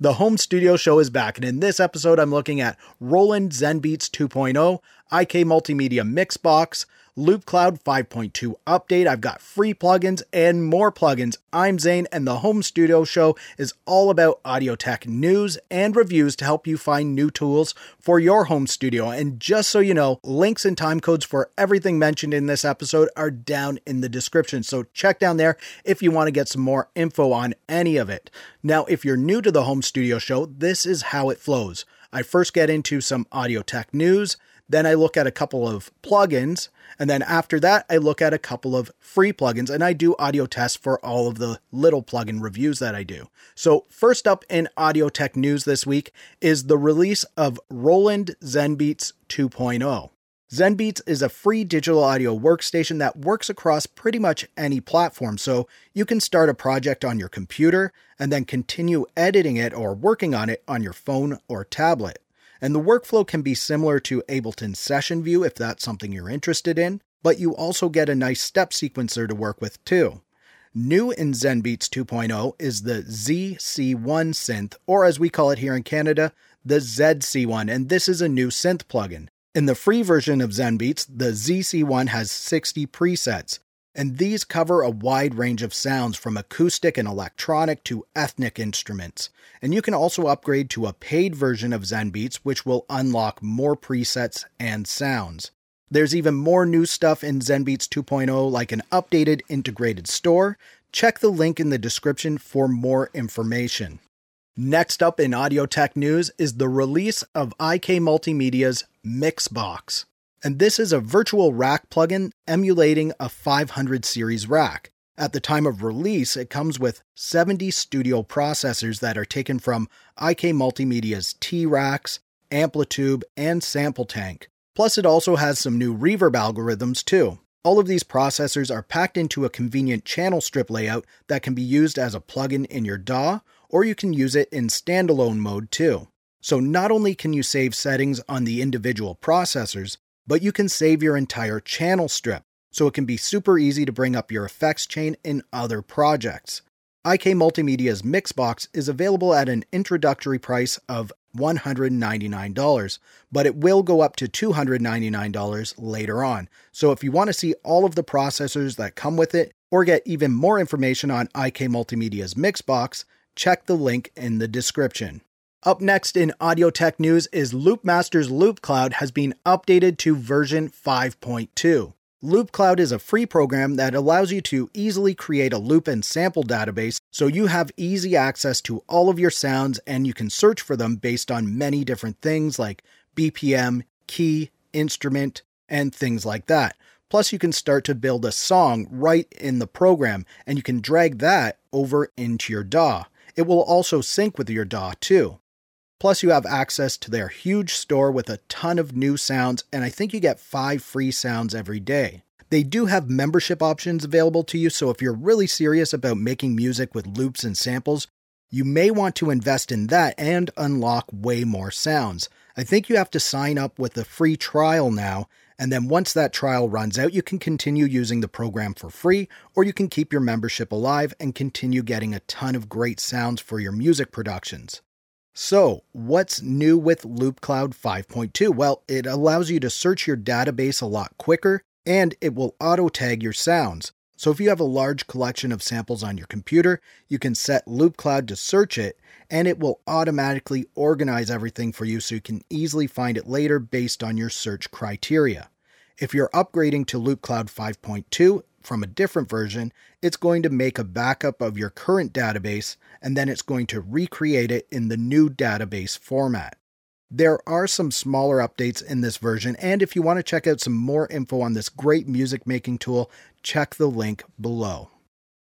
The home studio show is back, and in this episode, I'm looking at Roland ZenBeats 2.0, IK Multimedia Mixbox, LoopCloud 5.2 update. I've got free plugins and more plugins. I'm Zane, and the Home Studio Show is all about audio tech news and reviews to help you find new tools for your home studio. And just so you know, links and time codes for everything mentioned in this episode are down in the description. So check down there if you want to get some more info on any of it. Now, if you're new to the Home Studio Show, this is how it flows. I first get into some audio tech news, then I look at a couple of plugins. And then after that, I look at a couple of free plugins and I do audio tests for all of the little plugin reviews that I do. So, first up in audio tech news this week is the release of Roland ZenBeats 2.0. ZenBeats is a free digital audio workstation that works across pretty much any platform, so you can start a project on your computer and then continue editing it or working on it on your phone or tablet. And the workflow can be similar to Ableton Session View if that's something you're interested in, but you also get a nice step sequencer to work with too. New in ZenBeats 2.0 is the ZC1 synth, or as we call it here in Canada, the ZC1, and this is a new synth plugin. In the free version of ZenBeats, the ZC1 has 60 presets, and these cover a wide range of sounds from acoustic and electronic to ethnic instruments. And you can also upgrade to a paid version of ZenBeats, which will unlock more presets and sounds. There's even more new stuff in ZenBeats 2.0, like an updated integrated store. Check the link in the description for more information. Next up in audio tech news is the release of IK Multimedia's Mixbox. And this is a virtual rack plugin emulating a 500 series rack. At the time of release, it comes with 70 studio processors that are taken from IK Multimedia's T Racks, Amplitube, and Sample Tank. Plus, it also has some new reverb algorithms too. All of these processors are packed into a convenient channel strip layout that can be used as a plugin in your DAW, or you can use it in standalone mode too. So, not only can you save settings on the individual processors, but you can save your entire channel strip, so it can be super easy to bring up your effects chain in other projects. IK Multimedia's Mixbox is available at an introductory price of $199, but it will go up to $299 later on. So if you want to see all of the processors that come with it or get even more information on IK Multimedia's Mixbox, check the link in the description. Up next in audio tech news is Loopmaster's LoopCloud has been updated to version 5.2. LoopCloud is a free program that allows you to easily create a loop and sample database so you have easy access to all of your sounds and you can search for them based on many different things like BPM, key, instrument, and things like that. Plus, you can start to build a song right in the program and you can drag that over into your DAW. It will also sync with your DAW too. Plus, you have access to their huge store with a ton of new sounds, and I think you get five free sounds every day. They do have membership options available to you, so if you're really serious about making music with loops and samples, you may want to invest in that and unlock way more sounds. I think you have to sign up with a free trial now, and then once that trial runs out, you can continue using the program for free, or you can keep your membership alive and continue getting a ton of great sounds for your music productions. So, what's new with LoopCloud 5.2? Well, it allows you to search your database a lot quicker and it will auto tag your sounds. So, if you have a large collection of samples on your computer, you can set LoopCloud to search it and it will automatically organize everything for you so you can easily find it later based on your search criteria. If you're upgrading to LoopCloud 5.2, from a different version, it's going to make a backup of your current database and then it's going to recreate it in the new database format. There are some smaller updates in this version, and if you want to check out some more info on this great music making tool, check the link below.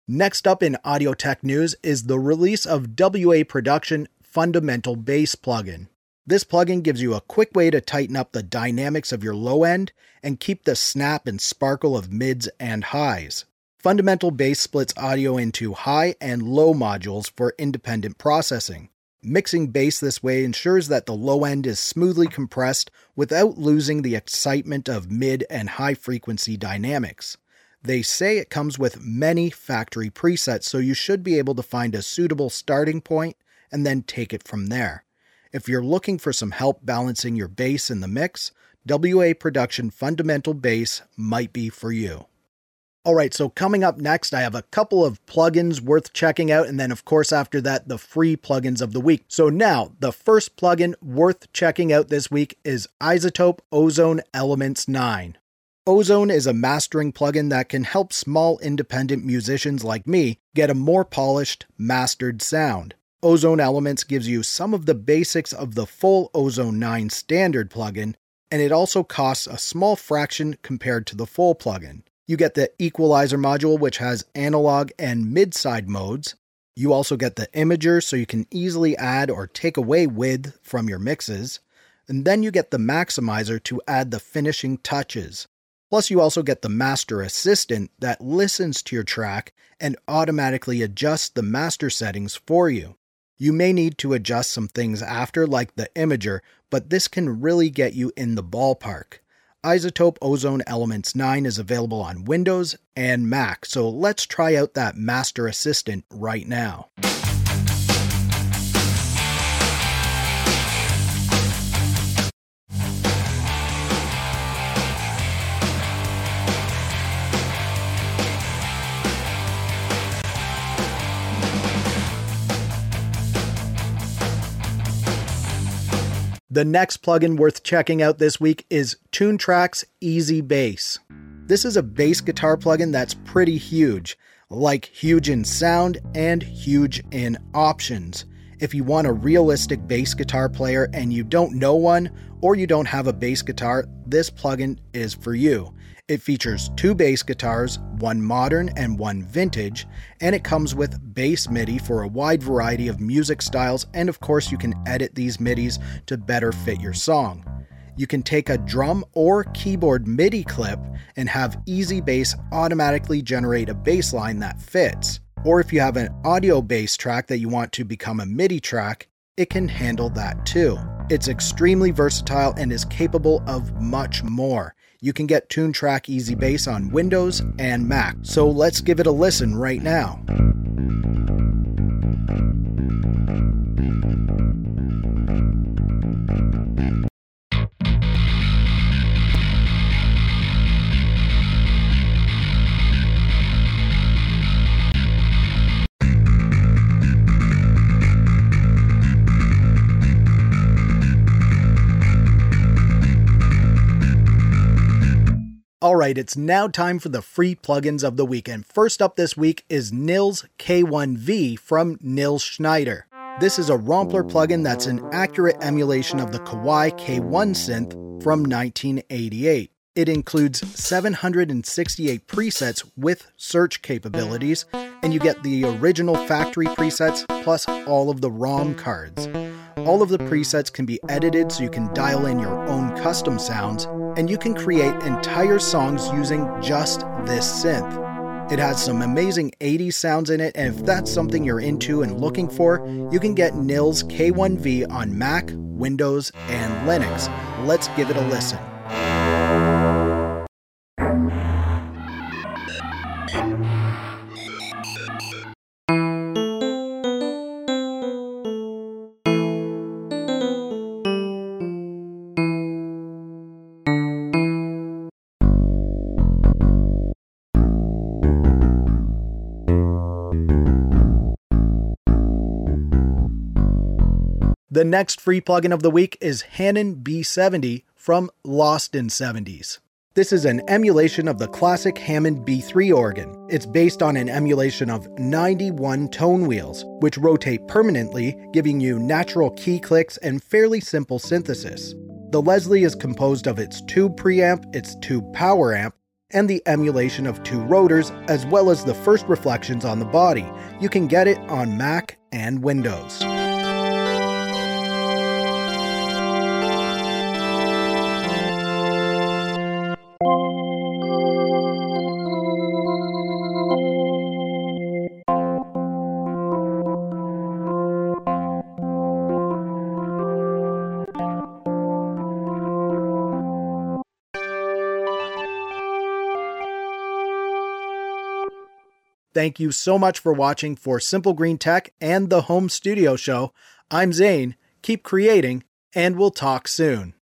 Next up in audio tech news is the release of WA Production Fundamental Bass plugin. This plugin gives you a quick way to tighten up the dynamics of your low end and keep the snap and sparkle of mids and highs. Fundamental Bass splits audio into high and low modules for independent processing. Mixing bass this way ensures that the low end is smoothly compressed without losing the excitement of mid and high frequency dynamics. They say it comes with many factory presets, so you should be able to find a suitable starting point and then take it from there. If you're looking for some help balancing your bass in the mix, WA Production Fundamental Bass might be for you. All right, so coming up next, I have a couple of plugins worth checking out, and then, of course, after that, the free plugins of the week. So, now the first plugin worth checking out this week is iZotope Ozone Elements 9. Ozone is a mastering plugin that can help small independent musicians like me get a more polished, mastered sound. Ozone Elements gives you some of the basics of the full Ozone 9 standard plugin, and it also costs a small fraction compared to the full plugin. You get the equalizer module, which has analog and mid-side modes. You also get the imager, so you can easily add or take away width from your mixes. And then you get the maximizer to add the finishing touches. Plus, you also get the master assistant that listens to your track and automatically adjusts the master settings for you. You may need to adjust some things after, like the imager, but this can really get you in the ballpark iZotope Ozone Elements 9 is available on Windows and Mac, so let's try out that Master Assistant right now. The next plugin worth checking out this week is Toontrack's Easy Bass. This is a bass guitar plugin that's pretty huge, like huge in sound and huge in options. If you want a realistic bass guitar player and you don't know one, or you don't have a bass guitar, this plugin is for you. It features two bass guitars, one modern and one vintage, and it comes with bass MIDI for a wide variety of music styles, and of course, you can edit these MIDIs to better fit your song. You can take a drum or keyboard MIDI clip and have EZbass automatically generate a bass line that fits. Or if you have an audio bass track that you want to become a MIDI track, it can handle that too. It's extremely versatile and is capable of much more. You can get Toontrack EZbass on Windows and Mac. So let's give it a listen right now. Right, it's now time for the free plugins of the week. And first up this week is Nils K1V from Nils Schneider. This is a Rompler plugin that's an accurate emulation of the Kawai K1 synth from 1988. It includes 768 presets with search capabilities, and you get the original factory presets plus all of the ROM cards. All of the presets can be edited so you can dial in your own custom sounds, and you can create entire songs using just this synth. It has some amazing 80s sounds in it, and if that's something you're into and looking for, you can get Nils K1V on Mac, Windows, and Linux. Let's give it a listen. The next free plugin of the week is Hanon B70 from Lost in 70s. This is an emulation of the classic Hammond B3 organ. It's based on an emulation of 91 tone wheels, which rotate permanently, giving you natural key clicks and fairly simple synthesis. The Leslie is composed of its tube preamp, its tube power amp, and the emulation of two rotors, as well as the first reflections on the body. You can get it on Mac and Windows. Thank you so much for watching for Simple Green Tech and the Home Studio Show. I'm Zane. Keep creating, and we'll talk soon.